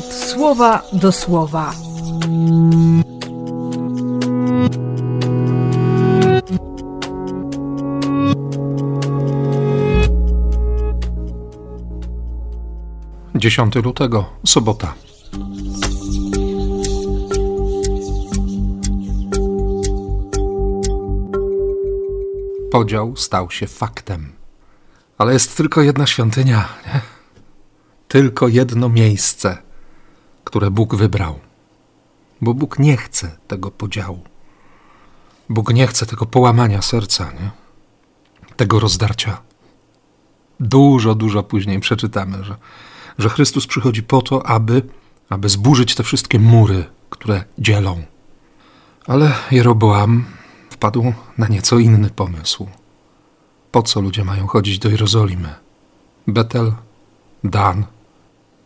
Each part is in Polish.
słowa do słowa. Dziesiąty lutego, sobota. Podział stał się faktem. Ale jest tylko jedna świątynia, nie? Tylko jedno miejsce, które Bóg wybrał. Bo Bóg nie chce tego podziału. Bóg nie chce tego połamania serca, nie? Tego rozdarcia. Dużo, dużo później przeczytamy, że, że Chrystus przychodzi po to, aby, aby zburzyć te wszystkie mury, które dzielą. Ale Jeroboam wpadł na nieco inny pomysł. Po co ludzie mają chodzić do Jerozolimy? Betel, Dan,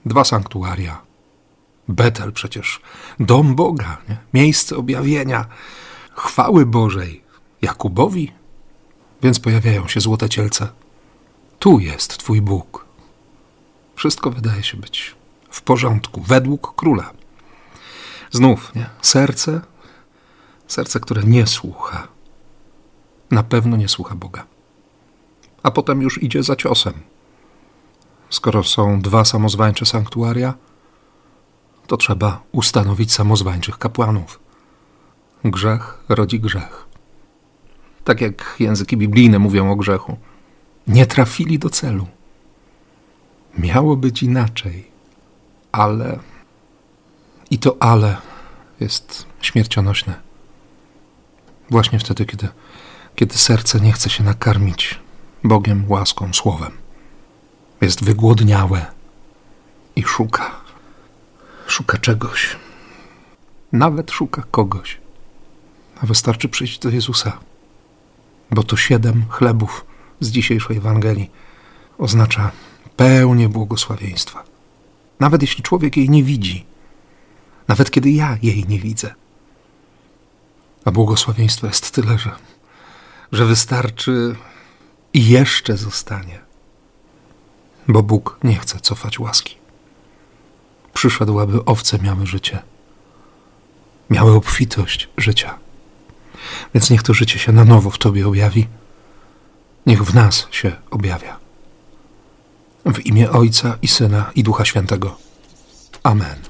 dwa sanktuaria. Betel przecież dom Boga, nie? miejsce objawienia, chwały Bożej. Jakubowi? Więc pojawiają się złote cielce. Tu jest Twój Bóg. Wszystko wydaje się być w porządku, według króla. Znów, nie? serce, serce, które nie słucha, na pewno nie słucha Boga. A potem już idzie za ciosem. Skoro są dwa samozwańcze sanktuaria, to trzeba ustanowić samozwańczych kapłanów. Grzech rodzi grzech. Tak jak języki biblijne mówią o grzechu. Nie trafili do celu. Miało być inaczej, ale. I to ale jest śmiercionośne. Właśnie wtedy, kiedy, kiedy serce nie chce się nakarmić Bogiem, łaską, słowem. Jest wygłodniałe i szuka. Szuka czegoś. Nawet szuka kogoś. A wystarczy przyjść do Jezusa, bo to siedem chlebów z dzisiejszej Ewangelii oznacza pełnię błogosławieństwa. Nawet jeśli człowiek jej nie widzi, nawet kiedy ja jej nie widzę. A błogosławieństwo jest tyle, że, że wystarczy i jeszcze zostanie, bo Bóg nie chce cofać łaski. Przyszedł, aby owce miały życie, miały obfitość życia. Więc niech to życie się na nowo w Tobie objawi, niech w nas się objawia. W imię Ojca i Syna i Ducha Świętego. Amen.